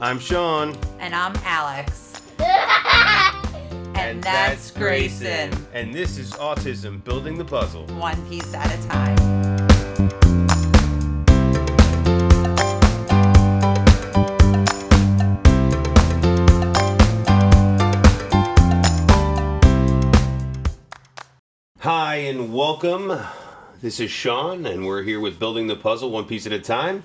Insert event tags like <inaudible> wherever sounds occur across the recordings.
I'm Sean. And I'm Alex. <laughs> and, And that's, Grayson. And this is Autism Building the Puzzle. One piece at a time. Hi and welcome. This is Sean, and we're here with Building the Puzzle one piece at a time.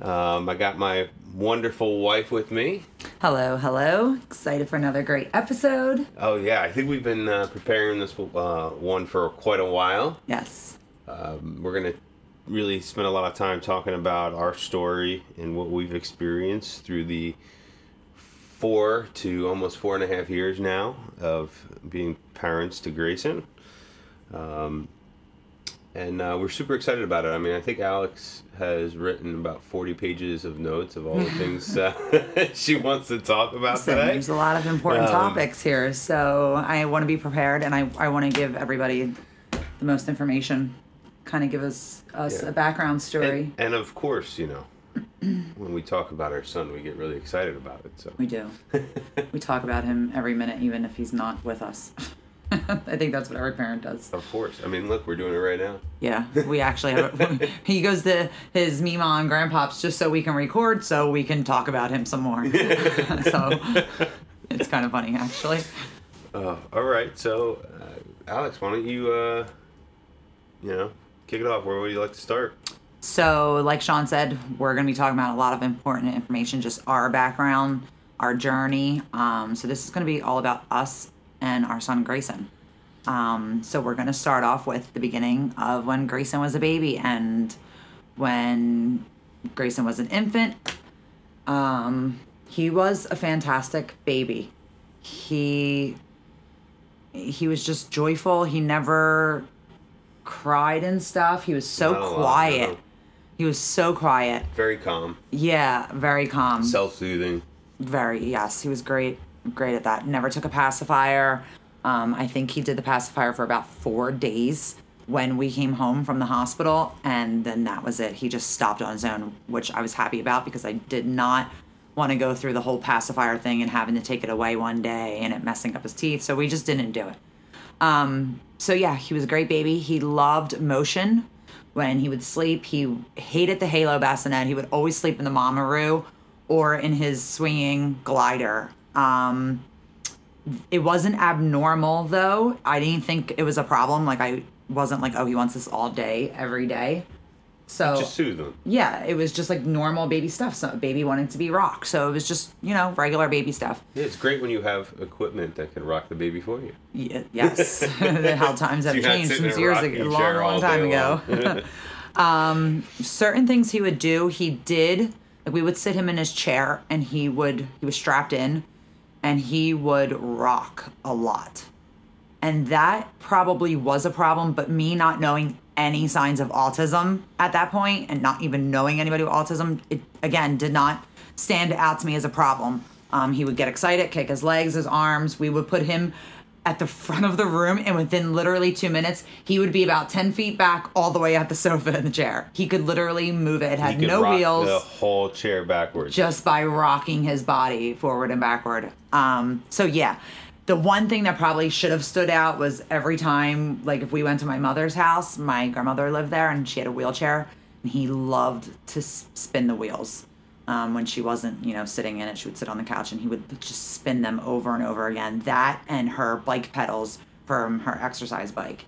Um, I got my wonderful wife with me. Hello, hello. Excited for another great episode. Oh, yeah, I think we've been uh, preparing this uh, one for quite a while. Yes. Um, we're going to really spend a lot of time talking about our story and what we've experienced through the four to almost four and a half years now of being parents to Grayson. Um, and uh, we're super excited about it. I mean, I think Alex has written about 40 pages of notes of all the <laughs> things uh, <laughs> she wants to talk about today. there's a lot of important Um, topics here, so I want to be prepared and I, I want to give everybody the most information. Kind of give us us Yeah. a background story. And, and of course, you know, <clears throat> when we talk about our son, we get really excited about it. So we do. <laughs> we talk about him every minute, even if he's not with us. <laughs> I think that's what every parent does. Of course. I mean, look, we're doing it right now. Yeah, we actually have. <laughs> he goes to his Mima and Grandpops just so we can record, so we can talk about him some more. <laughs> so it's kind of funny, actually. Uh, all right. So, uh, Alex, why don't you, uh, you know, kick it off? Where would you like to start? So, like Sean said, we're going to be talking about a lot of important information, just our background, our journey. Um, so this is going to be all about us and our son Grayson. Um, so we're going to start off with the beginning of when Grayson was a baby and when Grayson was an infant. Um, he was a fantastic baby. He he was just joyful. He never cried and stuff. He was so Not lot, quiet. He was so quiet. Very calm, Yeah, very calm. self-soothing. Very, yes. He was great, great at that. Never took a pacifier. Um, I think he did the pacifier for about four days when we came home from the hospital, and then that was it. He just stopped on his own, which I was happy about because I did not want to go through the whole pacifier thing and having to take it away one day and it messing up his teeth. So we just didn't do it. Um, so yeah, he was a great baby. He loved motion. When he would sleep, he hated the halo bassinet. He would always sleep in the mamaroo or in his swinging glider. Um, it wasn't abnormal though. I didn't think it was a problem. Like I wasn't like, oh, he wants this all day, every day. So Just soothe them. yeah, it was just like normal baby stuff. So baby wanted to be rocked. So it was just you know regular baby stuff. Yeah, it's great when you have equipment that can rock the baby for you. Yeah, yes, <laughs> <laughs> how times have You're changed since years ago, long, long time ago. long. <laughs> Certain things he would do, he did. Like we would sit him in his chair, and he would he was strapped in, and he would rock a lot, and that probably was a problem. But me not knowing any signs of autism at that point, and not even knowing anybody with autism, it again did not stand out to me as a problem. Um, he would get excited, kick his legs, his arms. We would put him at the front of the room, and within literally two minutes, he would be about 10 feet back all the way at the sofa in the chair. He could literally move it. Had no wheels the whole chair backwards. just by rocking his body forward and backward. Um, so yeah, the one thing that probably should have stood out was every time, like if we went to my mother's house, my grandmother lived there and she had a wheelchair, and he loved to spin the wheels. Um, when she wasn't, you know, sitting in it, she would sit on the couch and he would just spin them over and over again. That and her bike pedals from her exercise bike,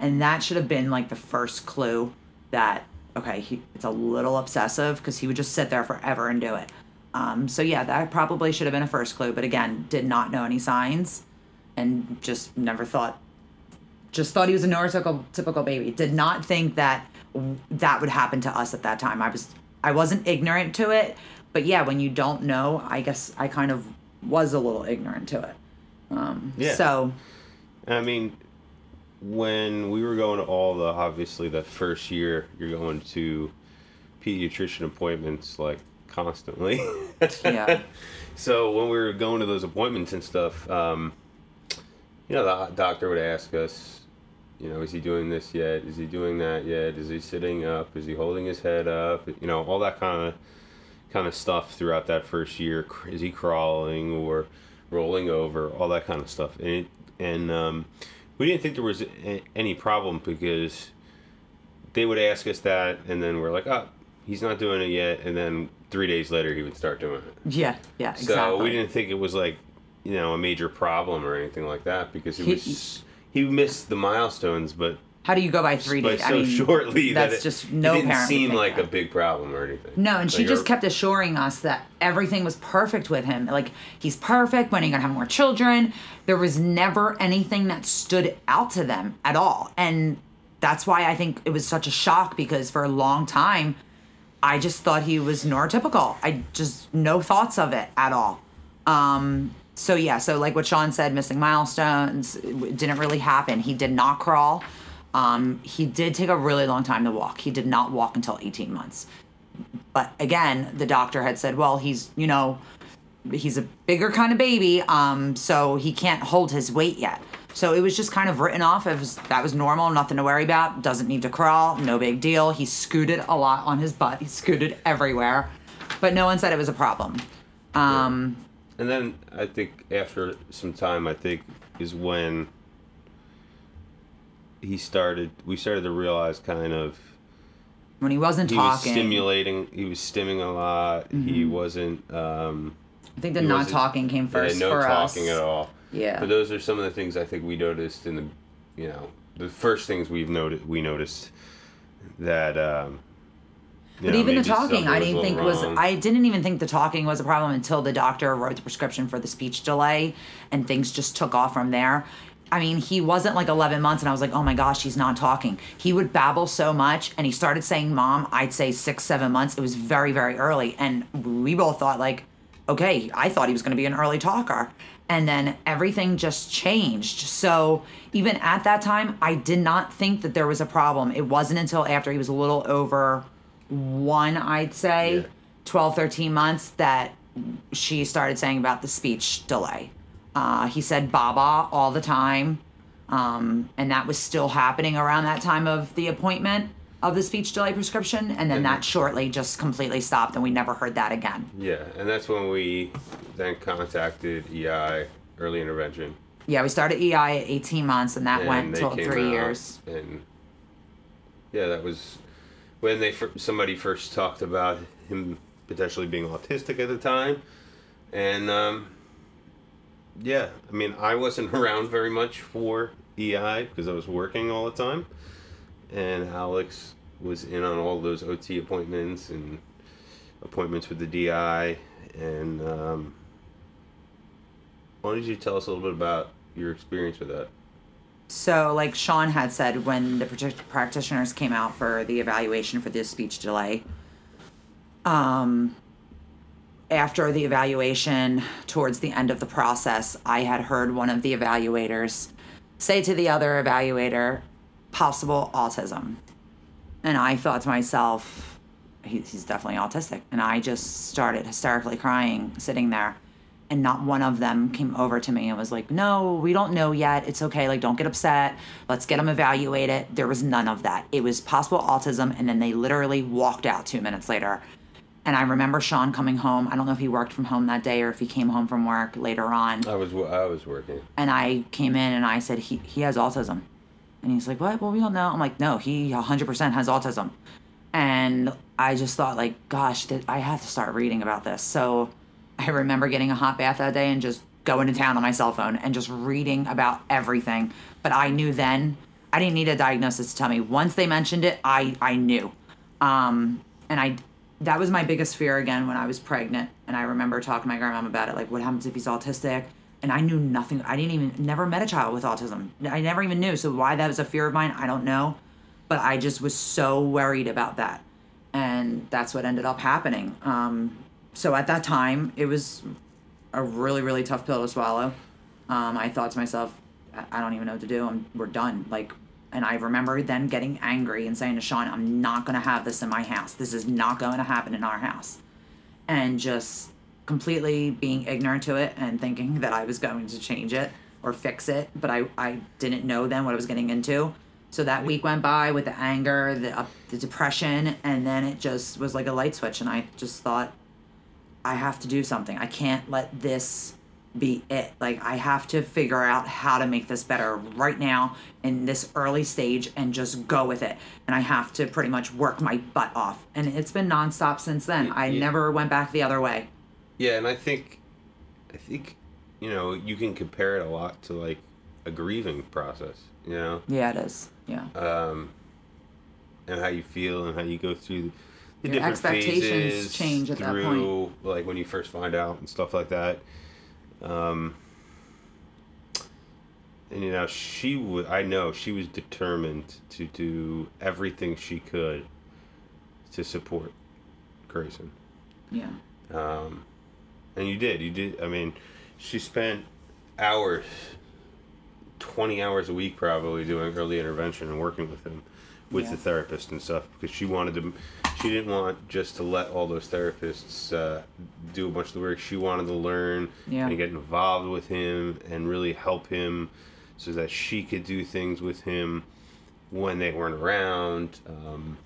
and that should have been like the first clue that okay, he, it's a little obsessive because he would just sit there forever and do it. Um, so yeah, that probably should have been a first clue, but again, did not know any signs, and just never thought, just thought he was a neurotypical typical baby. Did not think that that would happen to us at that time. I was I wasn't ignorant to it, but yeah, when you don't know, I guess I kind of was a little ignorant to it. Um, Yeah. So I mean, when we were going to all the obviously the first year, you're going to pediatrician appointments like constantly. Yeah. <laughs> So when we were going to those appointments and stuff, um, you know, the doctor would ask us, you know, is he doing this yet? Is he doing that yet? Is he sitting up? Is he holding his head up? You know, all that kind of kind of stuff throughout that first year. Is he crawling or rolling over? All that kind of stuff. And it, and um, we didn't think there was a- any problem because they would ask us that, and then we're like, oh, he's not doing it yet, and then three days later he would start doing it. Yeah, yeah, So exactly. we didn't think it was like, you know, a major problem or anything like that because it He- was he missed the milestones, but How do you go by three days? so I mean, shortly that that's it, just no it didn't seem like that. a big problem or anything. No, and she just our- kept assuring us that everything was perfect with him. Like he's perfect. When are you gonna have more children? There was never anything that stood out to them at all, and that's why I think it was such a shock because for a long time, I just thought he was neurotypical. I just no thoughts of it at all. Um, so yeah, so like what Sean said, missing milestones didn't really happen. He did not crawl. Um, he did take a really long time to walk. He did not walk until 18 months. But again, the doctor had said, well, he's, you know, he's a bigger kind of baby, um, so he can't hold his weight yet. So it was just kind of written off as that was normal, nothing to worry about, doesn't need to crawl, no big deal. He scooted a lot on his butt, he scooted everywhere, but no one said it was a problem. Um, And then I think after some time, I think is when he started. We started to realize kind of when he wasn't he was talking, stimulating. He was stimming a lot. He wasn't. Um, I think the not talking came first. yeah, no for talking us. at all. Yeah. But those are some of the things I think we noticed in the, you know, the first things we've noted. We noticed that. Um, But know, even the talking, I didn't think little was. I didn't even think the talking was a problem until the doctor wrote the prescription for the speech delay, and things just took off from there. I mean, he wasn't like 11 months, and I was like, oh my gosh, he's not talking. He would babble so much, and he started saying "mom." I'd say six, seven months. It was very, very early, and we both thought like, okay, I thought he was going to be an early talker. And then everything just changed. So even at that time, I did not think that there was a problem. It wasn't until after he was a little over one, I'd say, Yeah. 12, 13 months, that she started saying about the speech delay. Uh, he said Baba all the time. Um, and that was still happening around that time of the appointment of the speech delay prescription. And then that shortly just completely stopped, and we never heard that again. Yeah, and that's when we then contacted EI, early intervention. Yeah, we started EI at 18 months, and that and went till three years. And yeah, that was when they somebody first talked about him potentially being autistic at the time, and um, yeah, I mean I wasn't <laughs> around very much for EI because I was working all the time, and Alex was in on all those OT appointments and appointments with the DI, and um, why don't you tell us a little bit about your experience with that? So, like Sean had said, when the practitioners came out for the evaluation for this speech delay, um, after the evaluation, towards the end of the process, I had heard one of the evaluators say to the other evaluator, possible autism. And I thought to myself, he, he's definitely autistic. And I just started hysterically crying, sitting there. And not one of them came over to me and was like, no, we don't know yet. It's okay. Like, don't get upset. Let's get him evaluated. There was none of that. It was possible autism. And then they literally walked out two minutes later. And I remember Sean coming home. I don't know if he worked from home that day or if he came home from work later on I was I was working. and I came in and I said he he has autism, and he's like, what? Well, we don't know. I'm like, no, he 100% has autism, and I just thought like, gosh, I have to start reading about this. So I remember getting a hot bath that day and just going to town on my cell phone and just reading about everything. But I knew then I didn't need a diagnosis to tell me. Once they mentioned it, I I knew, um, and I. That was my biggest fear again when I was pregnant, and I remember talking to my grandma about it. Like, what happens if he's autistic? and I knew nothing. I didn't even never met a child with autism. I never even knew. So why that was a fear of mine, I don't know. But I just was so worried about that, and that's what ended up happening. Um, so at that time, it was a really really tough pill to swallow. Um, I thought to myself, I- don't even know what to do. I'm, we're done. Like, and I remember then getting angry and saying to Sean, I'm not gonna have this in my house. This is not going to happen in our house and just completely being ignorant to it and thinking <laughs> that I was going to change it or fix it, but I, I didn't know then what I was getting into. So that week went by with the anger, the uh, the depression, and then it just was like a light switch, and I just thought, I have to do something. I can't let this be it. Like I have to figure out how to make this better right now in this early stage and just go with it. And I have to pretty much work my butt off. And it's been nonstop since then. I yeah. never went back the other way. Yeah, and I think, I think, you know, you can compare it a lot to like a grieving process. You know, Yeah, it is. Yeah. um, and how you feel and how you go through the Your expectations change at that through, like when you first find out and stuff like that. Um, and you know, she would. I know she was determined to do everything she could to support Grayson. Yeah. Um, and you did. You did. I mean, she spent hours, 20 hours a week probably doing early intervention and working with him, with Yeah. the therapist and stuff because she wanted to. She didn't want just to let all those therapists uh, do a bunch of the work. She wanted to learn Yeah. and get involved with him and really help him so that she could do things with him when they weren't around. Um,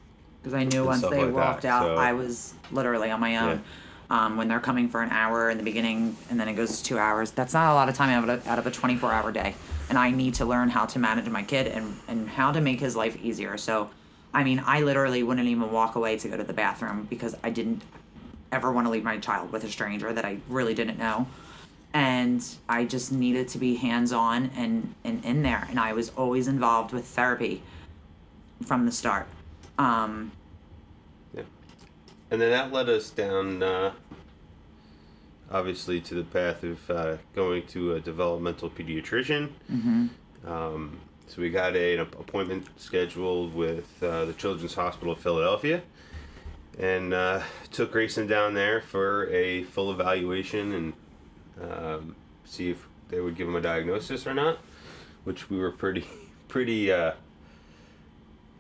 Because I knew once they like walked that, out, so- I was literally on my own. Um, when they're coming for an hour in the beginning and then it goes to two hours, that's not a lot of time out of a, out of a 24 hour day. And I need to learn how to manage my kid and, and how to make his life easier. So, I mean, I literally wouldn't even walk away to go to the bathroom because I didn't ever want to leave my child with a stranger that I really didn't know. And I just needed to be hands on and, and in there. And I was always involved with therapy from the start. Um, Yeah. And then that led us down, uh, obviously, to the path of uh, going to a developmental pediatrician. mhm. Um, so we got a, an appointment scheduled with uh, the Children's Hospital of Philadelphia. And uh, took Grayson down there for a full evaluation and um, see if they would give him a diagnosis or not, which we were pretty, <laughs> pretty, uh,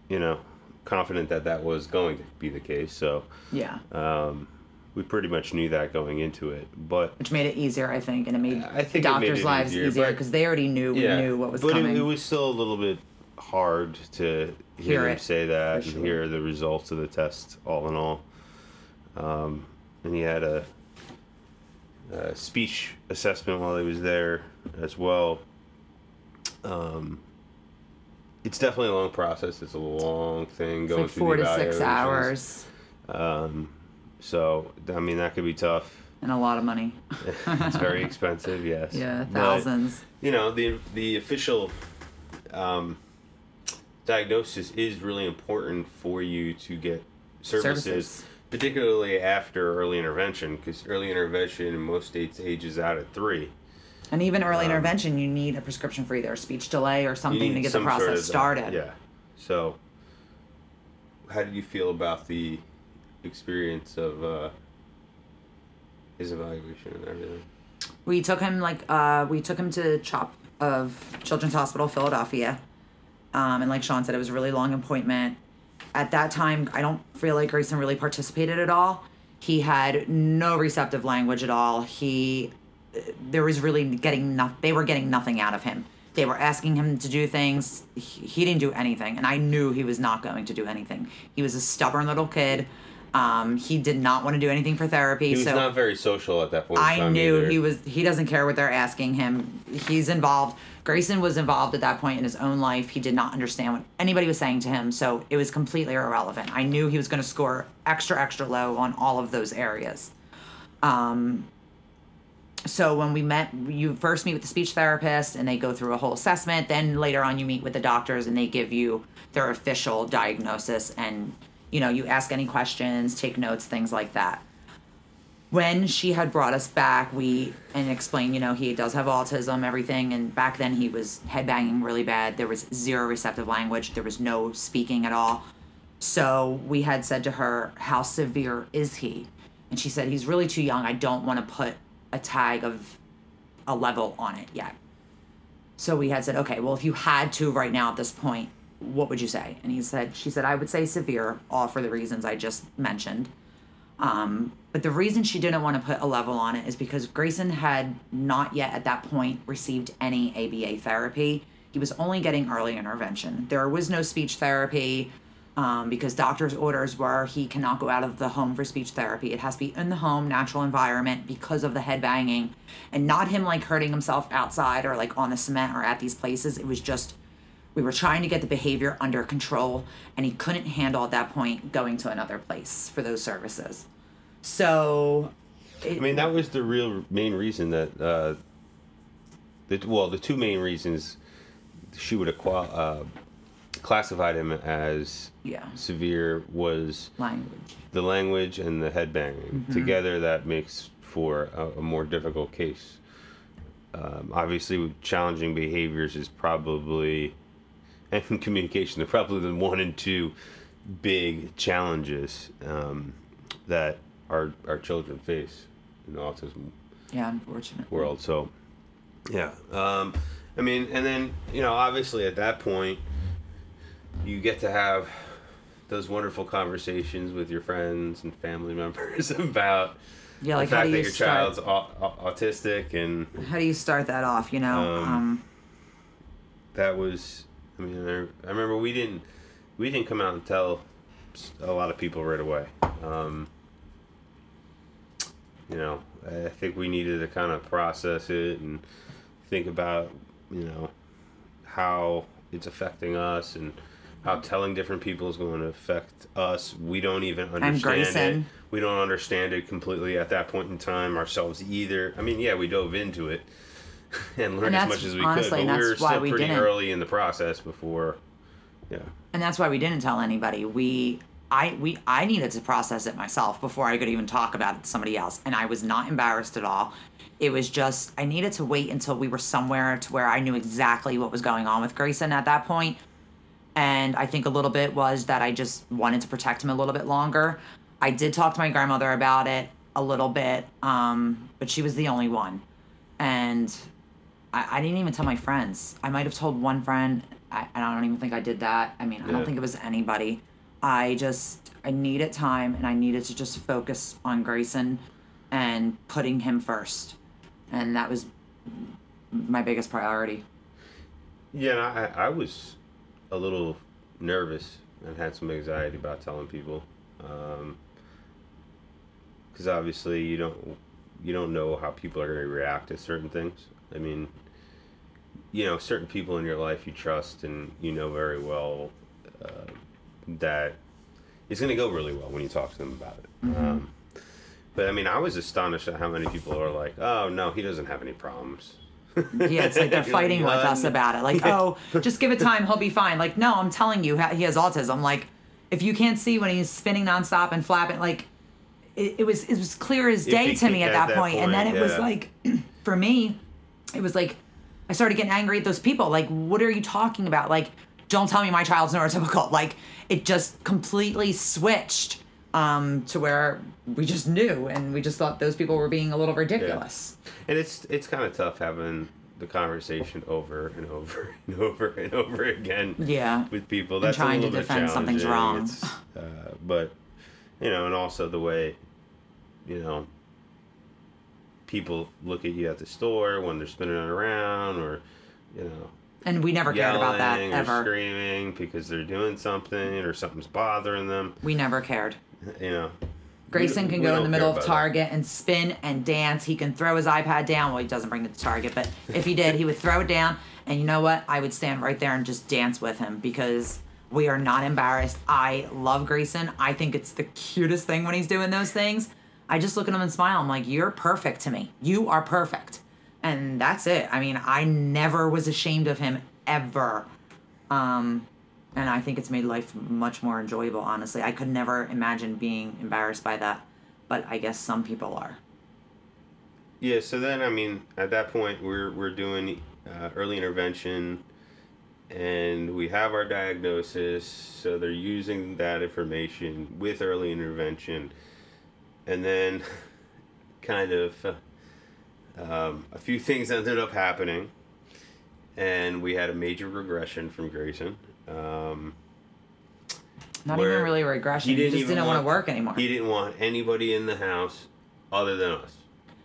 you know, confident that that was going to be the case. So Yeah. um, we pretty much knew that going into it, but which made it easier, I think, and it made I think made doctors' it lives easier, because they already knew we knew what was but coming. It, it was still a little bit hard to hear, Hear him it, say that and sure. hear the results of the test, all in all. Um, and he had a, a speech assessment while he was there as well. Um, it's definitely a long process. It's a long thing It's going like through four to six hours Um, so I mean that could be tough. and a lot of money. <laughs> it's very <laughs> expensive, yes. Yeah, But- thousands. you know the the official um, diagnosis is really important for you to get services, Services. particularly after early intervention because early intervention in most states ages out at three And even early Um, intervention, you need a prescription for either a speech delay or something to get the some sort process of started. yeah so how did you feel about the experience of uh, his evaluation and everything We took him like uh, we took him to CHOP of Children's Hospital Philadelphia, um, and like Sean said, it was a really long appointment. At that time, I don't feel like Grayson really participated at all. He had no receptive language at all. He, there was really getting nothing. They were getting nothing out of him. They were asking him to do things. He, he didn't do anything, and I knew he was not going to do anything. He was a stubborn little kid. Um, he did not want to do anything for therapy. he was so not very social at that point in I knew either. he was. He doesn't care what they're asking him. He's involved. Grayson was involved at that point in his own life. He did not understand what anybody was saying to him, so it was completely irrelevant. I knew he was going to score extra, extra low on all of those areas. Um, so when we met, you first meet with the speech therapist, and they go through a whole assessment. Then later on, you meet with the doctors, and they give you their official diagnosis, and you know you ask any questions, take notes, things like that when she had brought us back, we and explained, you know, he does have autism, everything, and back then he was headbanging really bad. There was zero receptive language. There was no speaking at all. So we had said to her, "How severe is he?" And she said, "He's really too young. I don't want to put a tag of a level on it yet." So we had said, "Okay, well, if you had to right now at this point, what would you say?" And he said, "She said I would say severe, all for the reasons I just mentioned." Um, but the reason she didn't want to put a level on it is because Grayson had not yet at that point received any ABA therapy. He was only getting early intervention. There was no speech therapy. um, because doctor's orders were he cannot go out of the home for speech therapy. It has to be in the home, natural environment because of the head banging, and not him like hurting himself outside or like on the cement or at these places. It was just we were trying to get the behavior under control, and he couldn't handle at that point going to another place for those services. So, it, I mean, that was the real main reason that, uh, the, well, the two main reasons she would have qual- uh, classified him as yeah, severe was language. the language and the headbanging. Together, that makes for a, a more difficult case. Um, obviously, challenging behaviors is probably, and <laughs> communication, they're probably the one and two big challenges um, that our, our children face in the autism Yeah, unfortunately. world. So, yeah. Um, I mean, and then, you know, obviously at that point, you get to have those wonderful conversations with your friends and family <laughs> members <laughs> about Yeah, like the how fact do that your start? child's au- au- autistic and How do you start that off? You know, Um, um, that was i mean I, remember we didn't we didn't come out and tell a lot of people right away. Um, you know i think we needed to kind of process it and think about you know how it's affecting us and how telling different people is going to affect us. We don't even understand it. We don't understand it completely at that point in time ourselves either. I mean yeah we dove into it <laughs> and learn And as much as we honestly, could but we were why still we pretty didn't. early in the process before yeah and that's why we didn't tell anybody. We, I, we, I needed to process it myself before I could even talk about it to somebody else, and I was not embarrassed at all. It was just I needed to wait until we were somewhere to where I knew exactly what was going on with Grayson at that point. And I think a little bit was that I just wanted to protect him a little bit longer. I did talk to my grandmother about it a little bit, um, but she was the only one. And I, I didn't even tell my friends. I might have told one friend. I, I don't even think I did that. I mean, I don't think it was anybody. I just, I needed time and I needed to just focus on Grayson and putting him first. And that was my biggest priority. Yeah, I, I was a little nervous and had some anxiety about telling people, um, because obviously you don't you don't know how people are going to react to certain things. I mean, you know, certain people in your life you trust and you know very well uh, that it's going to go really well when you talk to them about it. Um, but I mean, I was astonished at how many people are like, "Oh no, he doesn't have any problems." Yeah, it's like they're <laughs> fighting with us about it. Like, oh, just give it time, he'll be fine. Like, no, I'm telling you, he has autism. Like, if you can't see when he's spinning nonstop and flapping, like, it, it was it was clear as It day to me at at that that point. And then point, it was like, <clears throat> for me, it was like, I started getting angry at those people. Like, what are you talking about? Like, don't tell me my child's <laughs> neurotypical. Like, it just completely switched um, to where we just knew, and we just thought those people were being a little ridiculous. And it's it's kind of tough having the conversation over and over <laughs> and over and over again Yeah. with people. That's trying a to defend something's wrong. Uh, but you know, and also the way you know people look at you at the store when they're spinning around, or you know, And we never cared about that ever. screaming because they're doing something or something's bothering them. We never cared. <laughs> You know, Grayson can we go in the middle of about that. Target and spin and dance. He can throw his iPad down. Well, he doesn't bring it to Target, but if he did, he would throw it down. And you know what? I would stand right there and just dance with him because we are not embarrassed. I love Grayson. I think it's the cutest thing when he's doing those things. I just look at him and smile. I'm like, you're perfect to me. You are perfect. And that's it. I mean, I never was ashamed of him ever. Um, and I think it's made life much more enjoyable. Honestly, I could never imagine being embarrassed by that, but I guess some people are. Yeah, so then I mean, at that point, we're we're doing uh, early intervention, and we have our diagnosis. So they're using that information with early intervention, and then, <laughs> kind of, uh, um, a few things ended up happening, and we had a major regression from Grayson. Um, Not even really regression. he He, didn't just didn't want to work anymore. he didn't want anybody in the house other than us.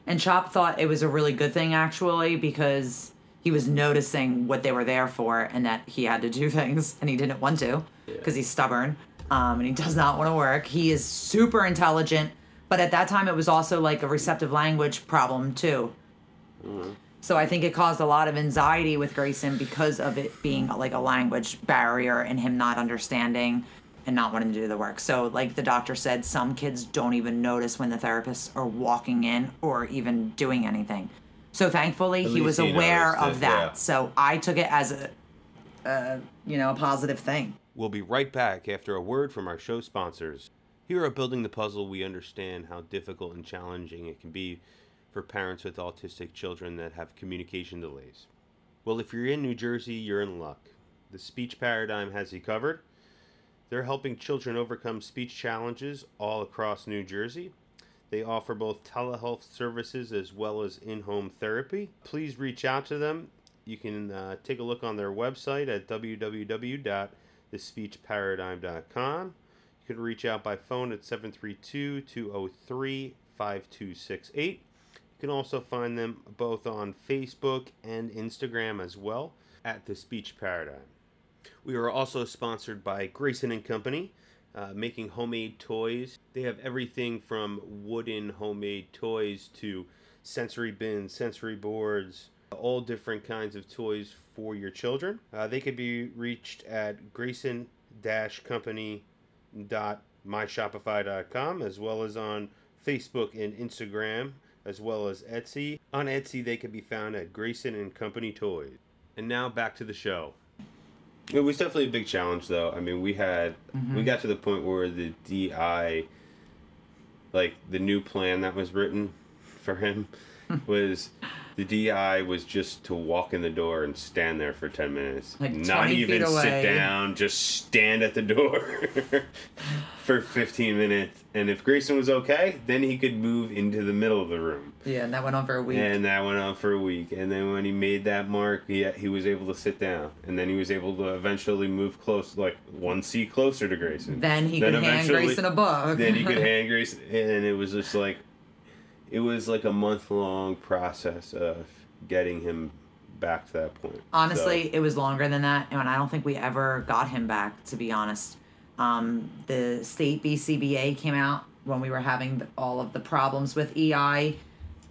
And CHOP thought it was a really good thing actually because he was noticing what they were there for and that he had to do <laughs> things and he didn't want to because he's stubborn. um, and he does not want to work. He is super intelligent, but at that time it was also like a receptive language problem too. So I think it caused a lot of anxiety with Grayson because of it being like a language barrier and him not understanding and not wanting to do the work. So like the doctor said, some kids don't even notice when the therapists are walking in or even doing anything. So thankfully he was he aware of it, that. yeah. So I took it as a, uh, you know, a positive thing. We'll be right back after a word from our show sponsors. Here at Building the Puzzle, we understand how difficult and challenging it can be for parents with autistic children that have communication delays. Well, if you're in New Jersey, you're in luck. The Speech Paradigm has you covered. They're helping children overcome speech challenges all across New Jersey. They offer both telehealth services as well as in home therapy. Please reach out to them. You can uh, take a look on their website at www.thespeechparadigm.com. You can reach out by phone at 732 203 5268. You can also find them both on Facebook and Instagram as well at The Speech Paradigm. We are also sponsored by Grayson and Company, uh, making homemade toys. They have everything from wooden homemade toys to sensory bins, sensory boards, all different kinds of toys for your children. Uh, they can be reached at grayson-company.myshopify.com as well as on Facebook and Instagram as well as Etsy. On Etsy, they can be found at Grayson and Company Toys. And now back to the show. It was definitely a big challenge, though. I mean, we had we mm-hmm. got to the point where the DI, like the new plan that was written for him, <laughs> was the DI was just to walk in the door and stand there for ten minutes, Like not even sit down, just stand at the door <laughs> for fifteen minutes. And if Grayson was okay, then he could move into the middle of the room. Yeah, and that went on for a week. And that went on for a week. And then when he made that mark, he, he was able to sit down. And then he was able to eventually move close, like one seat closer to Grayson. then he could hand Grayson a book. Then he could <laughs> hand Grayson. And it was just like, it was like a month long process of getting him back to that point. Honestly, So, it was longer than that, and I don't think we ever got him back. To be honest, um, the state BCBA came out when we were having the, all of the problems with EI,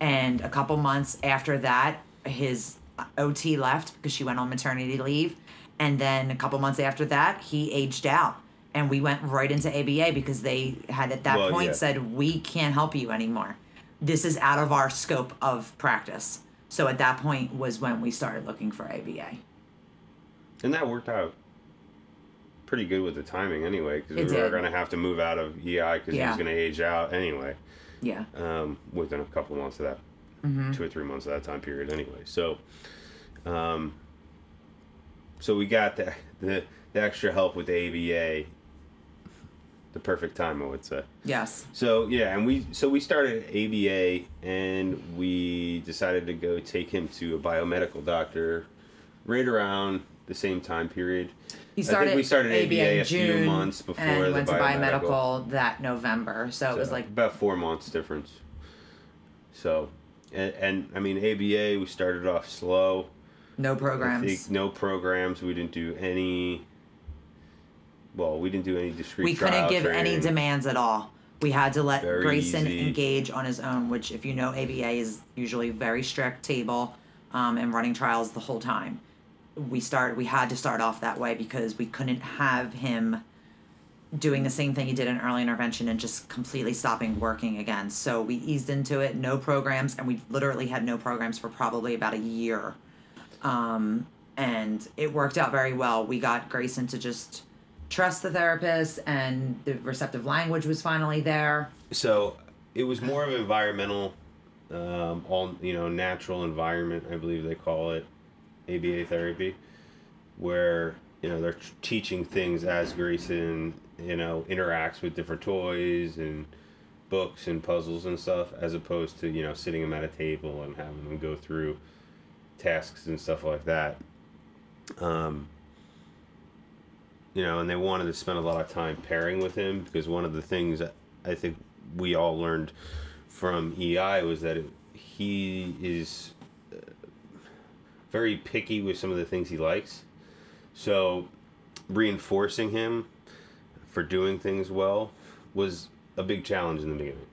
and a couple months after that, his OT left because she went on maternity leave, and then a couple months after that, he aged out. And we went right into ABA because they had at that Well, point yeah. said, We can't help you anymore. This is out of our scope of practice. So at that point was when we started looking for ABA. and that worked out pretty good with the timing anyway, because we It were going to have to move out of EI because he was going to age out anyway. Yeah. um, within a couple months of that, Mm-hmm. two or three months of that time period, anyway. So, um, so we got the, the the extra help with the ABA, the perfect time, I would say. Yes. So yeah, and we so we started ABA, and we decided to go take him to a biomedical doctor, right around the same time period. He I started, think we started ABA, in a June few months before and the went to biomedical. that November. So, it was like about four months difference. So, and, and I mean ABA, we started off slow. no programs. no programs. We didn't do any. Well, we didn't do any discrete. we couldn't give any demands at all. We had to let Very Grayson easy. engage on his own, which, if you know, ABA is usually very strict table um, and running trials the whole time. We start. We had to start off that way because we couldn't have him doing the same thing he did in early intervention and just completely stopping working again. So we eased into it, no programs, and we literally had no programs for probably about a year. Um, and it worked out very well. We got Grayson to just trust the therapist, and the receptive language was finally there. So it was more of an environmental, um, all you know, natural environment. I believe they call it ABA therapy, where you know they're teaching things as Grayson you know interacts with different toys and books and puzzles and stuff, as opposed to you know sitting him at a table and having them go through tasks and stuff like that. Um, you know, and they wanted to spend a lot of time pairing with him because one of the things I think we all learned from EI was that it, he is uh, very picky with some of the things he likes. So reinforcing him for doing things well was a big challenge in the beginning.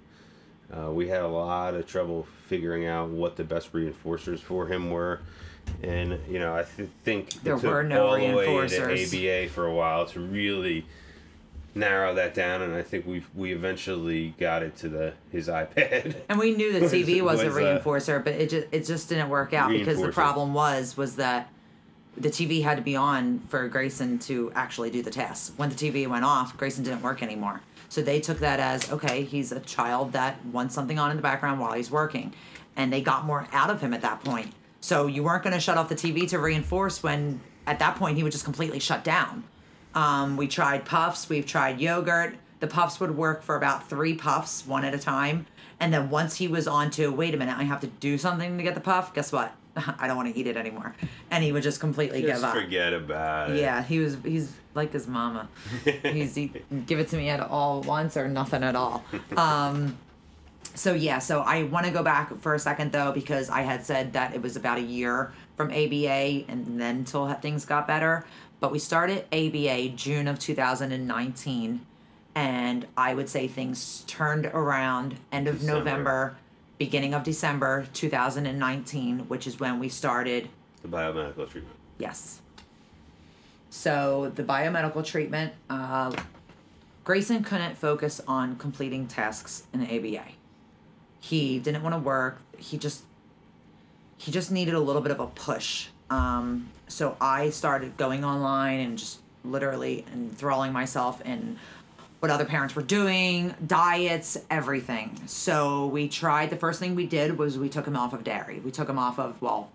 Uh, we had a lot of trouble figuring out what the best reinforcers for him were. And, you know, I th- think There were no all the way to. ABA for a while to really narrow that down. And I think we we eventually got it to the his iPad. <laughs> And we knew the TV <laughs> was, a was, uh, reinforcer, but it just it just didn't work out because the problem was was that the TV had to be on for Grayson to actually do the tests. When the TV went off, Grayson didn't work anymore. So they took that as okay, he's a child that wants something on in the background while he's working, and they got more out of him at that point. So you weren't going to shut off the TV to reinforce when at that point he would just completely shut down. Um, we tried puffs. We've tried yogurt. The puffs would work for about three puffs, one at a time. And then once he was on to, wait a minute, I have to do something to get the puff. Guess what? <laughs> I don't want to eat it anymore. And he would just completely Just give up. forget about it. Yeah, he was. He's like his mama. <laughs> he's he, give it to me at all once or nothing at all. Um, so yeah, so I want to go back for a second though because I had said that it was about a year from ABA and then until things got better. But we started ABA June of 2019, and I would say things turned around end of December. November, beginning of December 2019, which is when we started The biomedical treatment. Yes. So the biomedical treatment, uh, Grayson couldn't focus on completing tasks in the ABA. He didn't want to work. He just he just needed a little bit of a push. Um, so I started going online and just literally enthralling myself in what other parents were doing, diets, everything. So we tried. The first thing we did was we took him off of dairy. We took him off of well,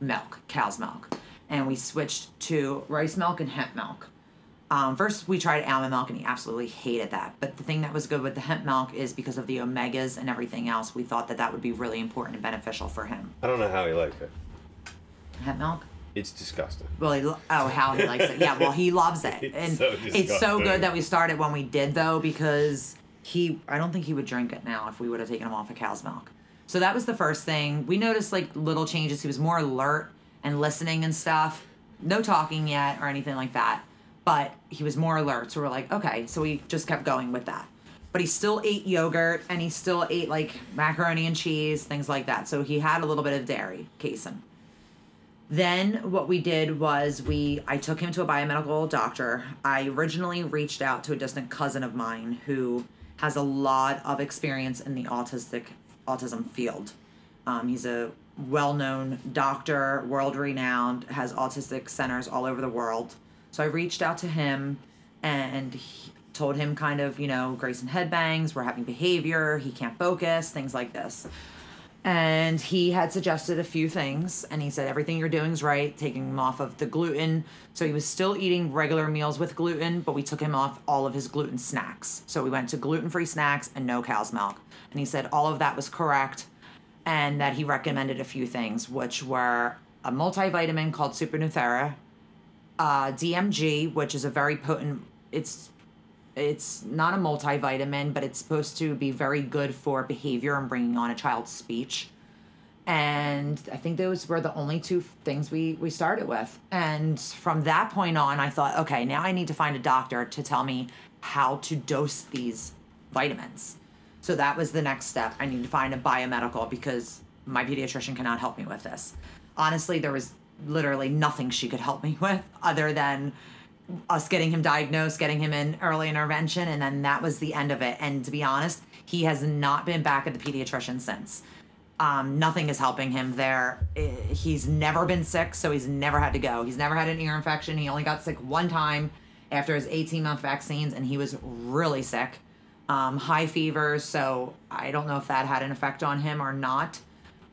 milk, cow's milk, and we switched to rice milk and hemp milk. Um, first, we tried almond milk, and he absolutely hated that. But the thing that was good with the hemp milk is because of the omegas and everything else. We thought that that would be really important and beneficial for him. I don't know how he liked it. Hemp milk. It's disgusting. Well, he, lo- oh, how he likes it. Yeah, well, he loves it, <laughs> It's and so it's so good that we started when we did though, because he. I don't think he would drink it now if we would have taken him off of cow's milk. So that was the first thing we noticed. Like little changes. He was more alert and listening and stuff. No talking yet or anything like that, but he was more alert. So we're like, okay. So we just kept going with that. But he still ate yogurt and he still ate like macaroni and cheese, things like that. So he had a little bit of dairy, casein. Then what we did was we I took him to a biomedical doctor. I originally reached out to a distant cousin of mine who has a lot of experience in the autistic autism field. Um, he's a well-known doctor, world-renowned, has autistic centers all over the world. So I reached out to him and he told him kind of, you know, Grayson headbangs, we're having behavior, he can't focus, things like this. And he had suggested a few things and he said everything you're doing is right taking him off of the gluten. So he was still eating regular meals with gluten but we took him off all of his gluten snacks. So we went to gluten-free snacks and no cow's milk. And he said all of that was correct and that he recommended a few things which were a multivitamin called Super Nu-Thera uh, dmg which is a very potent it's it's not a multivitamin, but it's supposed to be very good for behavior and bringing on a child's speech. And I think those were the only two things we we started with. And from that point on, I thought, okay, now I need to find a doctor to tell me how to dose these vitamins. So that was the next step. I need to find a biomedical because my pediatrician cannot help me with this. Honestly, there was literally nothing she could help me <laughs> with other than us getting him diagnosed, getting him in early intervention, and then that was the end of it. And to be honest, he has not been back at the pediatrician since. Um, nothing is helping him there. He's never been sick, so he's never had to go. He's never had an ear infection. He only got sick one time after his 18 month vaccines, and he was really sick. Um, high fever, so I don't know if that had an effect on him or not.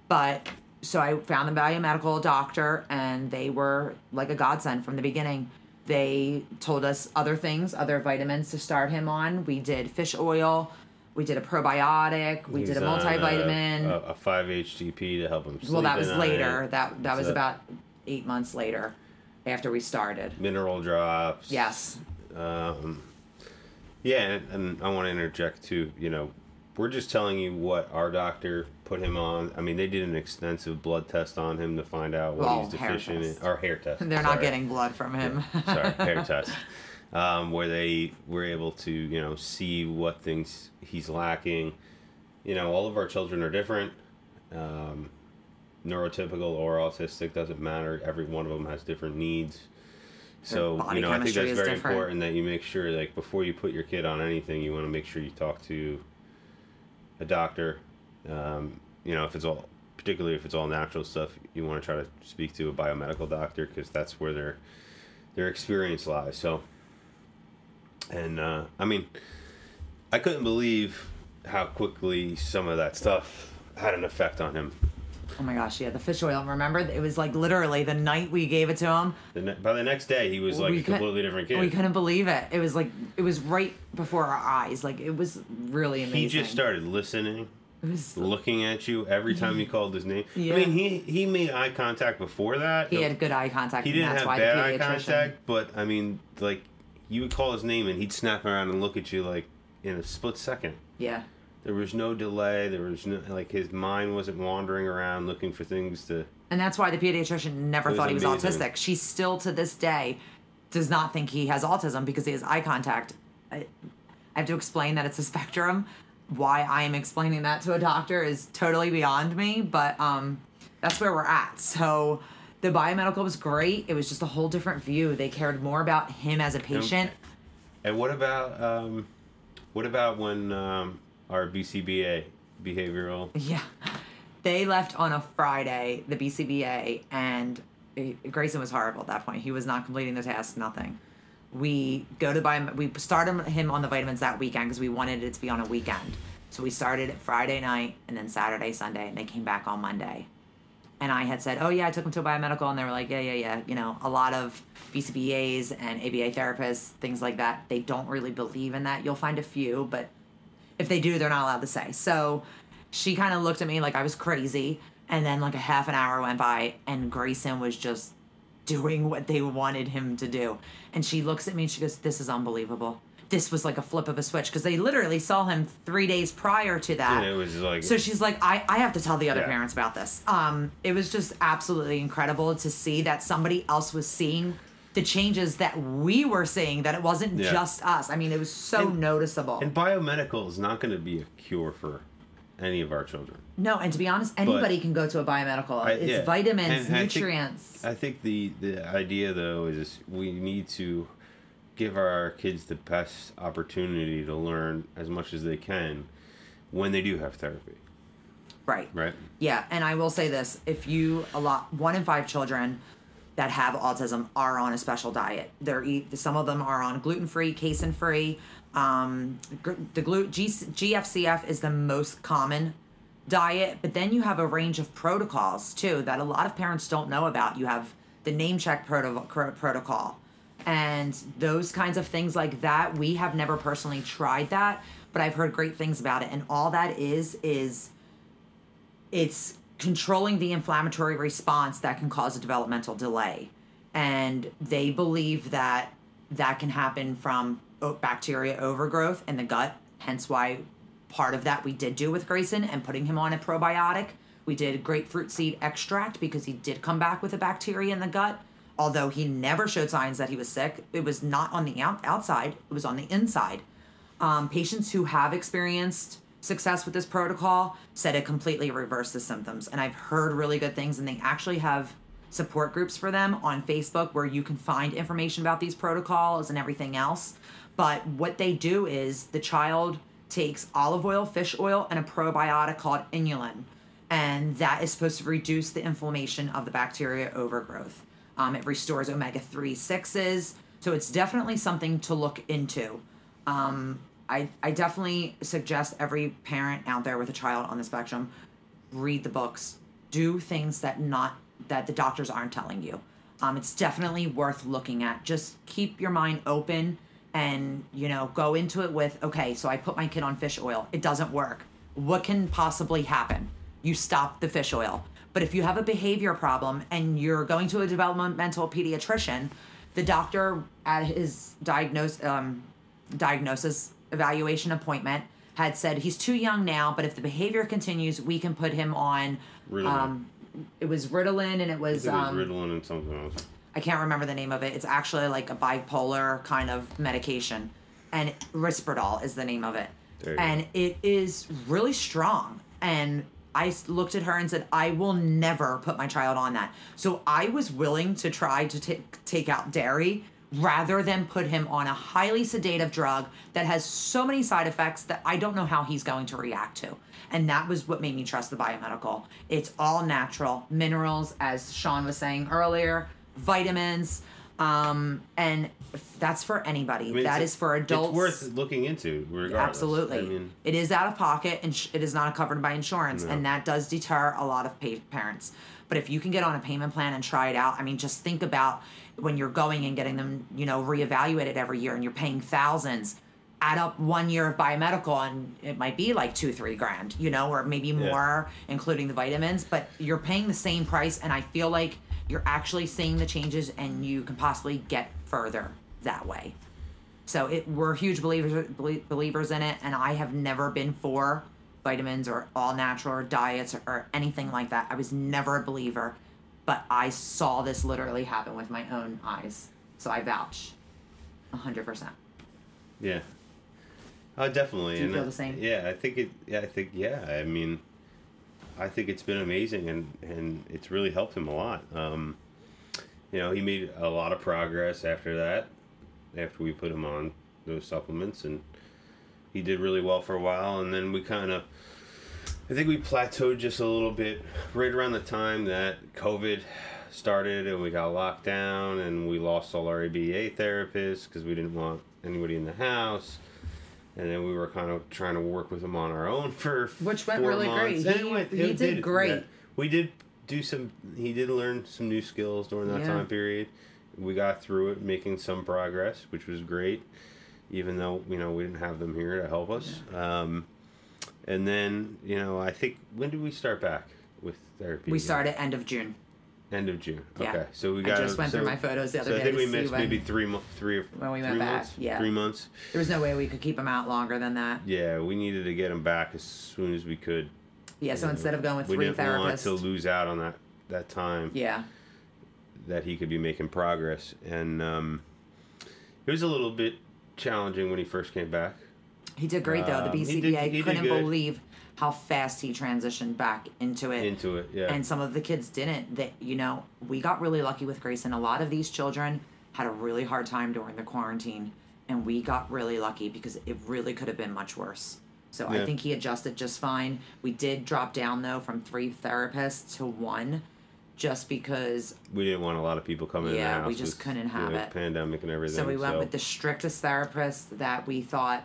But so I found them by a medical doctor, and they were like a godsend from the beginning. They told us other things, other vitamins to start him on. We did fish oil, we did a probiotic, we He's did a multivitamin. A, a, 5-HTP to help him sleep well, that was later. night. That that was about eight months later, after we started. Mineral drops. Yes. Um, yeah, and, and I want to interject too. You know, we're just telling you what our doctor put him on. I mean, they did an extensive blood test on him to find out what Well, he's deficient in. Or hair test. They're not getting blood from him. Sorry, hair <laughs> test. um, where they were able to you know see what things he's lacking. You know, all of our children are different. Um, neurotypical or autistic doesn't matter. Every one of them has different needs. So you know, I think that's very different. important that you make sure, like, before you put your kid on anything, you want to make sure you talk to a doctor. Um, you know, if it's all, particularly if it's all natural stuff, you want to try to speak to a biomedical doctor because that's where their their experience lies. So, and uh, I mean, I couldn't believe how quickly some of that stuff had an effect on him. Oh my gosh, yeah, the fish oil. Remember, it was like literally the night we gave it to him. The ne- by the next day, he was like we a completely different kid. We couldn't believe it. It was like it was right before our eyes. Like it was really amazing. he just started listening, was. <laughs> looking at you every time you <laughs> called his name. Yeah. I mean, he he made eye contact before that. He had good eye contact. He didn't that's have why bad eye contact, but I mean, like you would call his name and he'd snap around and look at you like in a split second. Yeah. There was no delay. There was no like his mind wasn't wandering around looking for things to. And that's why the pediatrician never thought he was amazing. autistic. She still to this day does not think he has autism because he has eye contact. I, I have to explain that it's a <laughs> spectrum. Why I am explaining that to a doctor is totally beyond me, but um, that's where we're at. So the biomedical was great. It was just a whole different view. They cared more about him as a patient. And what about um, what about when um, our BCBA behavioral? Yeah. They left on a Friday, the BCBA, and eh, Grayson was horrible at that point. He was not completing the task, nothing. We go to buy, we started him on the vitamins that weekend because we wanted it to be on a weekend. So we started Friday night and then Saturday, Sunday, and they came back on Monday. And I had said, oh, yeah, I took him to a biomedical, and they were like, yeah, yeah, yeah. You know, a lot of BCBAs and ABA therapists, things like that, they don't really believe in that. You'll find a few, but if they do, they're not allowed to say. So she kind of looked at me like I was crazy. And then, like, a half an hour went by, and Grayson was just doing what they wanted him to do. And she looks at me and she goes, This is unbelievable. This was like a flip of a switch because they literally saw him three days prior to that. And it was like So she's like, I, I have to tell the other Yeah. parents about this. Um, it was just absolutely incredible to see that somebody else was seeing the changes that we were seeing, that it wasn't Yeah. just us. I mean, it was so And- noticeable. and biomedical is not going to be a cure for any of our children. no, and to be honest, anybody can go to a biomedical. I- it's yeah. vitamins, And I think- nutrients. I think the the idea though is we need to give our kids the best opportunity to learn as much as they can when they do have therapy, right. right? Yeah, and I will say this: if you a lot, one in five children that have autism are on a special diet. They're eat. Some of them are on gluten free, casein free. Um, the glu- G- GFCF is the most common diet, but then you have a range of protocols too that a lot of parents don't know about. You have the Nemechek proto- protocol, and those kinds of things like that. We have never personally tried that, but I've heard great things about it. And all that is is it's controlling the inflammatory response that can cause a developmental delay and they believe that that can happen from bacteria overgrowth in the gut hence why part of that we did do with grayson and putting him on a probiotic we did grapefruit seed extract because he did come back with a bacteria in the gut although he never showed signs that he was sick it was not on the out- outside it was on the inside um, patients who have experienced success with this protocol said it completely reversed the symptoms. And I've heard really good things, and they actually have support groups for them on Facebook where you can find information about these protocols and everything else. But what they do is the child takes olive oil, fish oil, and a probiotic called inulin. And that is supposed to reduce the inflammation of the bacteria overgrowth. Um, it restores omega 3 6s. So it's definitely something to look into. Um, I, I definitely suggest every parent out there with a child on the spectrum read the books do things that not that the doctors aren't telling you um, it's definitely worth looking at just keep your mind open and you know go into it with okay so i put my kid on fish oil it doesn't work what can possibly happen you stop the fish oil but if you have a behavior problem and you're going to a developmental pediatrician the doctor at his diagnose, um, diagnosis evaluation appointment had said he's too young now, but if the behavior continues, we can put him on. Ritalin. Um, it was Ritalin and it was, it was um, Ritalin and something else. I can't remember the name of it. It's actually like a bipolar kind of medication, and Risperdal is the name of it. You go. And it is really strong. And I looked at her and said, I will never put my child on that. So I was willing to try to take take out dairy rather than put him on a highly sedative drug that has so many side effects that I don't know how he's going to react to. And that was what made me trust the biomedical. It's all natural, minerals, as Sean was saying earlier, vitamins, um, and that's for anybody. I mean, that is for adults. It's worth looking into, regardless. Absolutely. I mean, it is out of pocket and sh- it is not covered by insurance, No. and that does deter a lot of pa- parents. But if you can get on a payment plan and try it out, I mean, just think about when you're going and getting them, you know, reevaluated every year and you're paying thousands. Add up one year of biomedical and it might be like two, three grand, you know, or maybe Yeah. more, including the vitamins, but you're paying the same price. And I feel like you're actually seeing the changes and you can possibly get further that way. So it we're huge believers believers in it, and I have never been for vitamins or all natural or diets or, or anything like that. I was never a believer, but I saw this literally happen with my own eyes, so I vouch, hundred percent. yeah. Oh, definitely. Do you and feel I- the same? Yeah, I think it. Yeah, I think yeah. I mean, I think it's been amazing, and and it's really helped him a lot. Um, you know, he made a lot of progress after that, after we put him on those supplements, and he did really well for a while, and then we kind of. I think we plateaued just a little bit right around the time that COVID started and we got locked down and we lost all our ABA therapists because we didn't want anybody in the house. And then we were kind of trying to work with him on our own for Which went four really great. months. And He- it went- he it did great. We did do some. He did learn some new skills during that Yeah. time period. We got through it, making some progress, which was great. Even though you know we didn't have them here to help us. Um, and then you know I think when did we start back with therapy? We again? started end of June. End of June. Yeah. Okay, so we got. I just went through my photos the other so I think we missed maybe three months, three or When we went back, months, yeah. three months. There was no way we could keep him out longer than that. Yeah, we needed to get him back as soon as we could. Yeah. So know, instead of going with we three didn't want to lose out on that that time yeah, that he could be making progress, and um, it was a little bit challenging when he first came back. he did great though. The Um, he BCBA did- he couldn't believe how fast he transitioned back into it. Into it, yeah. and some of the kids didn't that you know we got really lucky with grayson a lot of these children had a really hard time during the quarantine and we got really lucky because it really could have been much worse so i think he adjusted just fine we did drop down though from three therapists to one just because we didn't want a lot of people coming Yeah, we just with, couldn't you have know, it. Pandemic and everything. so we went with the strictest therapist that we thought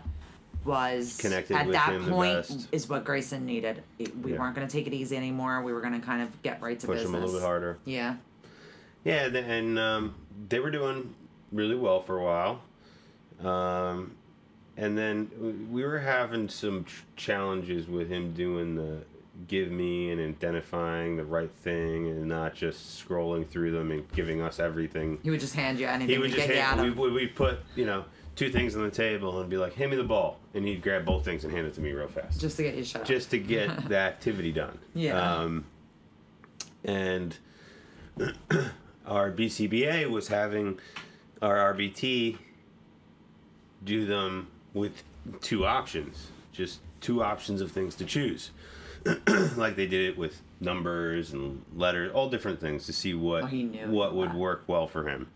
was Connected at that point is what Grayson needed. We Yeah. weren't going to take it easy anymore. We were going to kind of get right to push business. him a little bit harder. Yeah. Yeah, and um, they were doing really well for a while. Um, and then we were having some ch- challenges with him doing the give me and identifying the right thing and not just scrolling through them and giving us everything. He would just hand you anything He would just get you out hand, we, we put, you know, two things on the table and be like, hand me the ball. And he'd grab both things and hand it to me real fast just to get you shut up. just to get <laughs> the activity done. Yeah. Um, and <clears throat> our BCBA was having our RBT do them with two options, just two options of things to choose. <clears throat> like they did it with numbers and letters, all different things to see what Oh, he knew what would that. work well for him.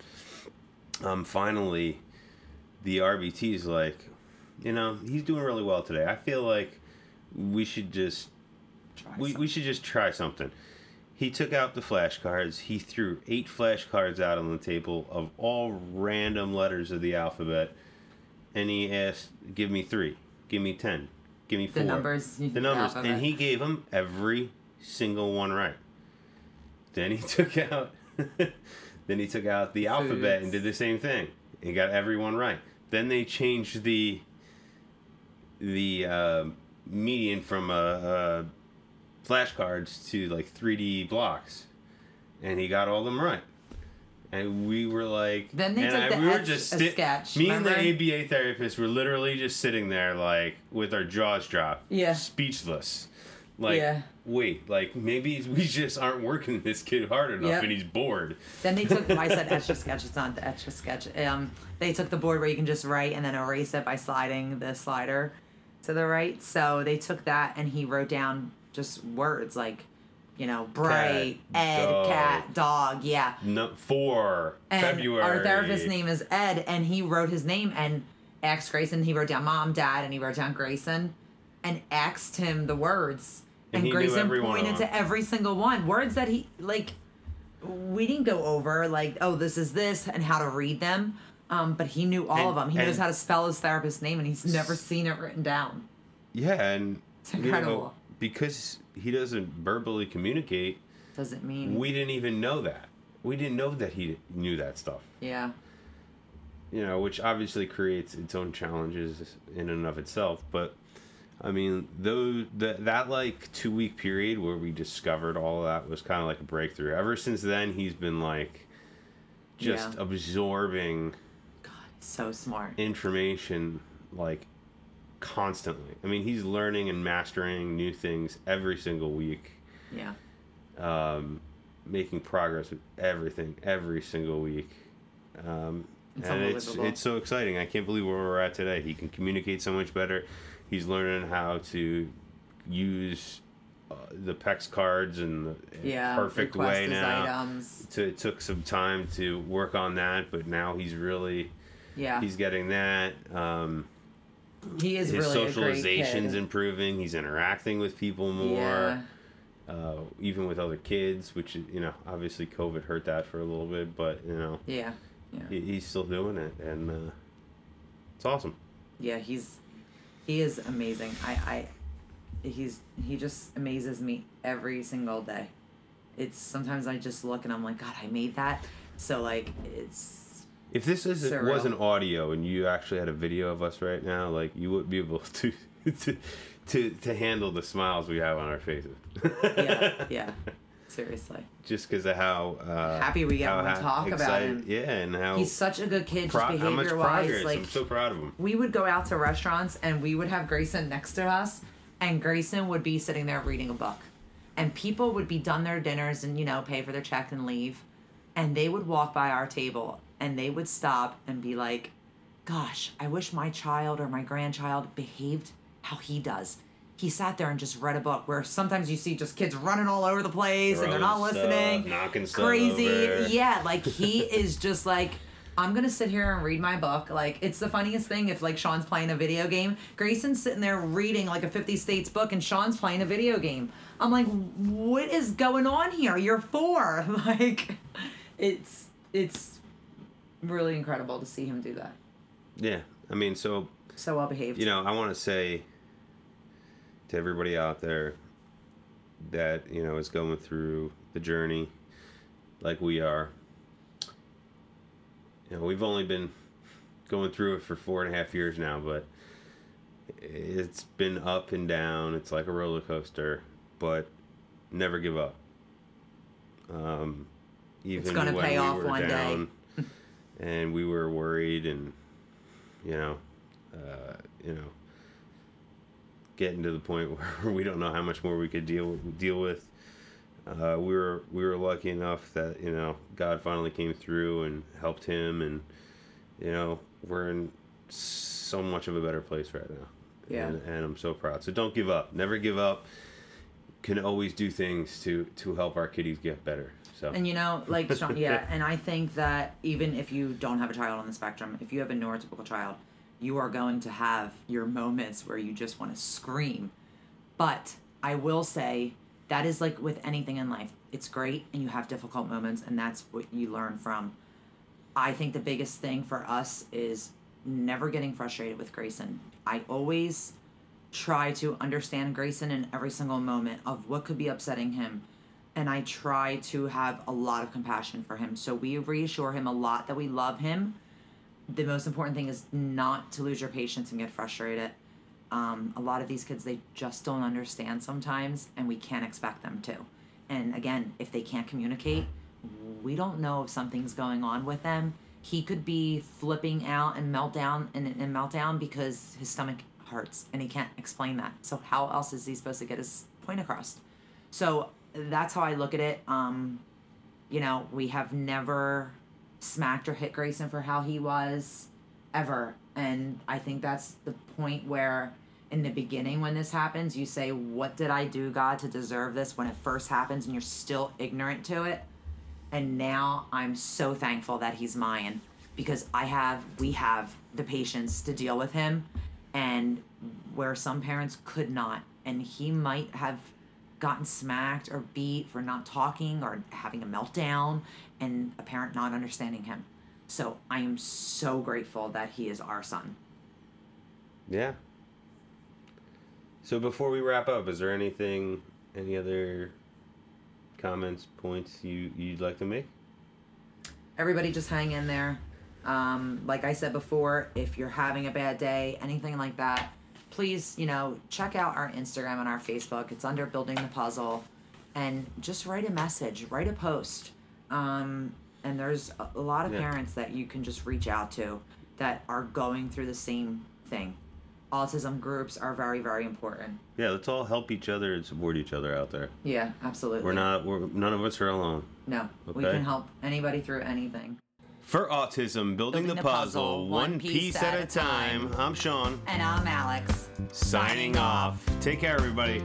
Um, finally, the RBT is like, you know, he's doing really well today. I feel like we should just Try we, some. we should just try something. He took out the flashcards. He threw eight flashcards out on the table of all random letters of the alphabet, and he asked, "Give me three. Give me ten. Give me four. numbers, The numbers." alphabet. And he gave him every single one right. Then he <laughs> took out. <laughs> then he took out the alphabet and did the same thing. He got everyone right. Then they changed the the uh, median from uh, uh, flashcards to like 3D blocks, and he got all them right. And we were like, Then they and did I- the we were just sti- sketch, Me and the? ABA therapist were literally just sitting there, like with our jaws dropped, Yeah. speechless, Like, Yeah. wait, like maybe <laughs> we just aren't working this kid hard enough Yep. and he's bored. Then they took. <laughs> I said etch a sketch. It's not the etch a sketch. Um, they took the board where you can just write and then erase it by sliding the slider to the right. So they took that and he wrote down just words like, you know, bright, Cat, Ed, dog. cat, dog. Yeah. No, four And February. our therapist's name is Ed, and he wrote his name and asked Grayson. He wrote down mom, dad, and he wrote down Grayson, and asked him the words. And And, Grayson every one of pointed to every single one. Words that he like. We didn't go over like, oh, this is this, and how to read them. Um, but he knew all And- of them. He knows how to spell his therapist's name, and he's never seen it written down. Yeah, and It's you know, incredible. because he doesn't verbally communicate. Doesn't mean We didn't even know that. We didn't know that he knew that stuff. yeah, You know, which obviously creates its own challenges in and of itself. But I mean, though that that like two week period where we discovered all that was kind of like a breakthrough. Ever since then, he's been like just Yeah. absorbing God, so smart. information like constantly. I mean, he's learning and mastering new things every single week, Yeah, um, making progress with everything every single week. Um, It's and it's it's so exciting. I can't believe where we're at today. He can communicate so much better. He's learning how to use uh, the PECS cards in the yeah. perfect way now. Items. So it took some time to work on that, but now he's really Yeah, he's getting that. Um, he is his really a great socialization's improving. He's interacting with people more, Yeah. uh, even with other kids. Which you know, obviously, COVID hurt that for a little bit, but you know, Yeah, yeah, he, he's still doing it, and uh, it's awesome. yeah. He's he is amazing. I, I he's he just amazes me every single day. It's sometimes I just look and I'm like, God, I made that. So like it's If this is Surreal. was an audio and you actually had a video of us right now, like you wouldn't be able to <laughs> to to, to handle the smiles we have on our faces. yeah, yeah. Seriously. Just because of how uh, Happy we get when we talk about excited- him. Yeah, and how He's such a good kid, just pro- much behavior wise. Like I'm so proud of him. we would go out to restaurants and we would have Grayson next to us, and Grayson would be sitting there reading a book. And people would be done their dinners and, you know, pay for their check and leave. And they would walk by our table and they would stop and be like, Gosh, I wish my child or my grandchild behaved how he does. He sat there and just read a book where sometimes you see just kids running all over the place and they're not Throwing stuff, listening. knocking stuff Crazy. over. Yeah, like <laughs> he is just like I'm gonna sit here and read my book. Like it's the funniest thing if like Sean's playing a video game. Grayson's sitting there reading like a 50 states book and Sean's playing a video game. I'm like, what is going on here? You're four. <laughs> Like it's it's really incredible to see him do that. Yeah, I mean, so So well behaved. you know, I want to say to everybody out there that you know is going through the journey like we are. You know, we've only been going through it for four and a half years now, but it's been up and down. It's like a roller coaster, but never give up. Um, even gonna when pay we off were one day. down and we were worried and you know, uh, you know, getting to the point <laughs> where we don't know how much more we could deal deal with. Uh, we were we were lucky enough that you know God finally came through and helped him, and you know we're in so much of a better place right now. Yeah. and, and I'm so proud. So don't give up. Never give up. Can always do things to to help our kiddies get better. So And you know, like Sean, yeah, <laughs> and I think that even if you don't have a child on the spectrum, if you have a neurotypical child, you are going to have your moments where you just want to scream. But I will say that is like with anything in life. It's great and you have difficult moments and that's what you learn from. I think the biggest thing for us is never getting frustrated with Grayson. I always try to understand Grayson in every single moment of what could be upsetting him. And I try to have a lot of compassion for him. So we reassure him a lot that we love him. The most important thing is not to lose your patience and get frustrated. Um, a lot of these kids, they just don't understand sometimes, and we can't expect them to. And again, if they can't communicate, we don't know if something's going on with them. He could be flipping out and meltdown and, and meltdown because his stomach hurts and he can't explain that. So how else is he supposed to get his point across. So that's how I look at it. Um, you know, we have never smacked or hit Grayson for how he was ever. And I think that's the point where in the beginning when this happens, you say, What did I do, God, to deserve this when it first happens and you're still ignorant to it? And now I'm so thankful that he's mine because I have, we have the patience to deal with him and where some parents could not. And he might have gotten smacked or beat for not talking or having a meltdown and a parent not understanding him. So I am so grateful that he is our son. Yeah. So before we wrap up, is there anything, any other comments, points you you'd like to make? Everybody just hang in there. Um, like I said before, if you're having a bad day, anything like that, please, you know, check out our Instagram and our Facebook. It's under Building the Puzzle. And just write a message, write a post. Um, and there's a, lot of Yeah. parents that you can just reach out to that are going through the same thing. Autism groups are very, very important. Yeah, let's all help each other and support each other out there. Yeah, absolutely. We're not. We're none of us are alone. No, okay? we can help anybody through anything. For autism, building, the, puzzle, one piece, at a time. I'm Sean. And I'm Alex. Signing off. Take care, everybody.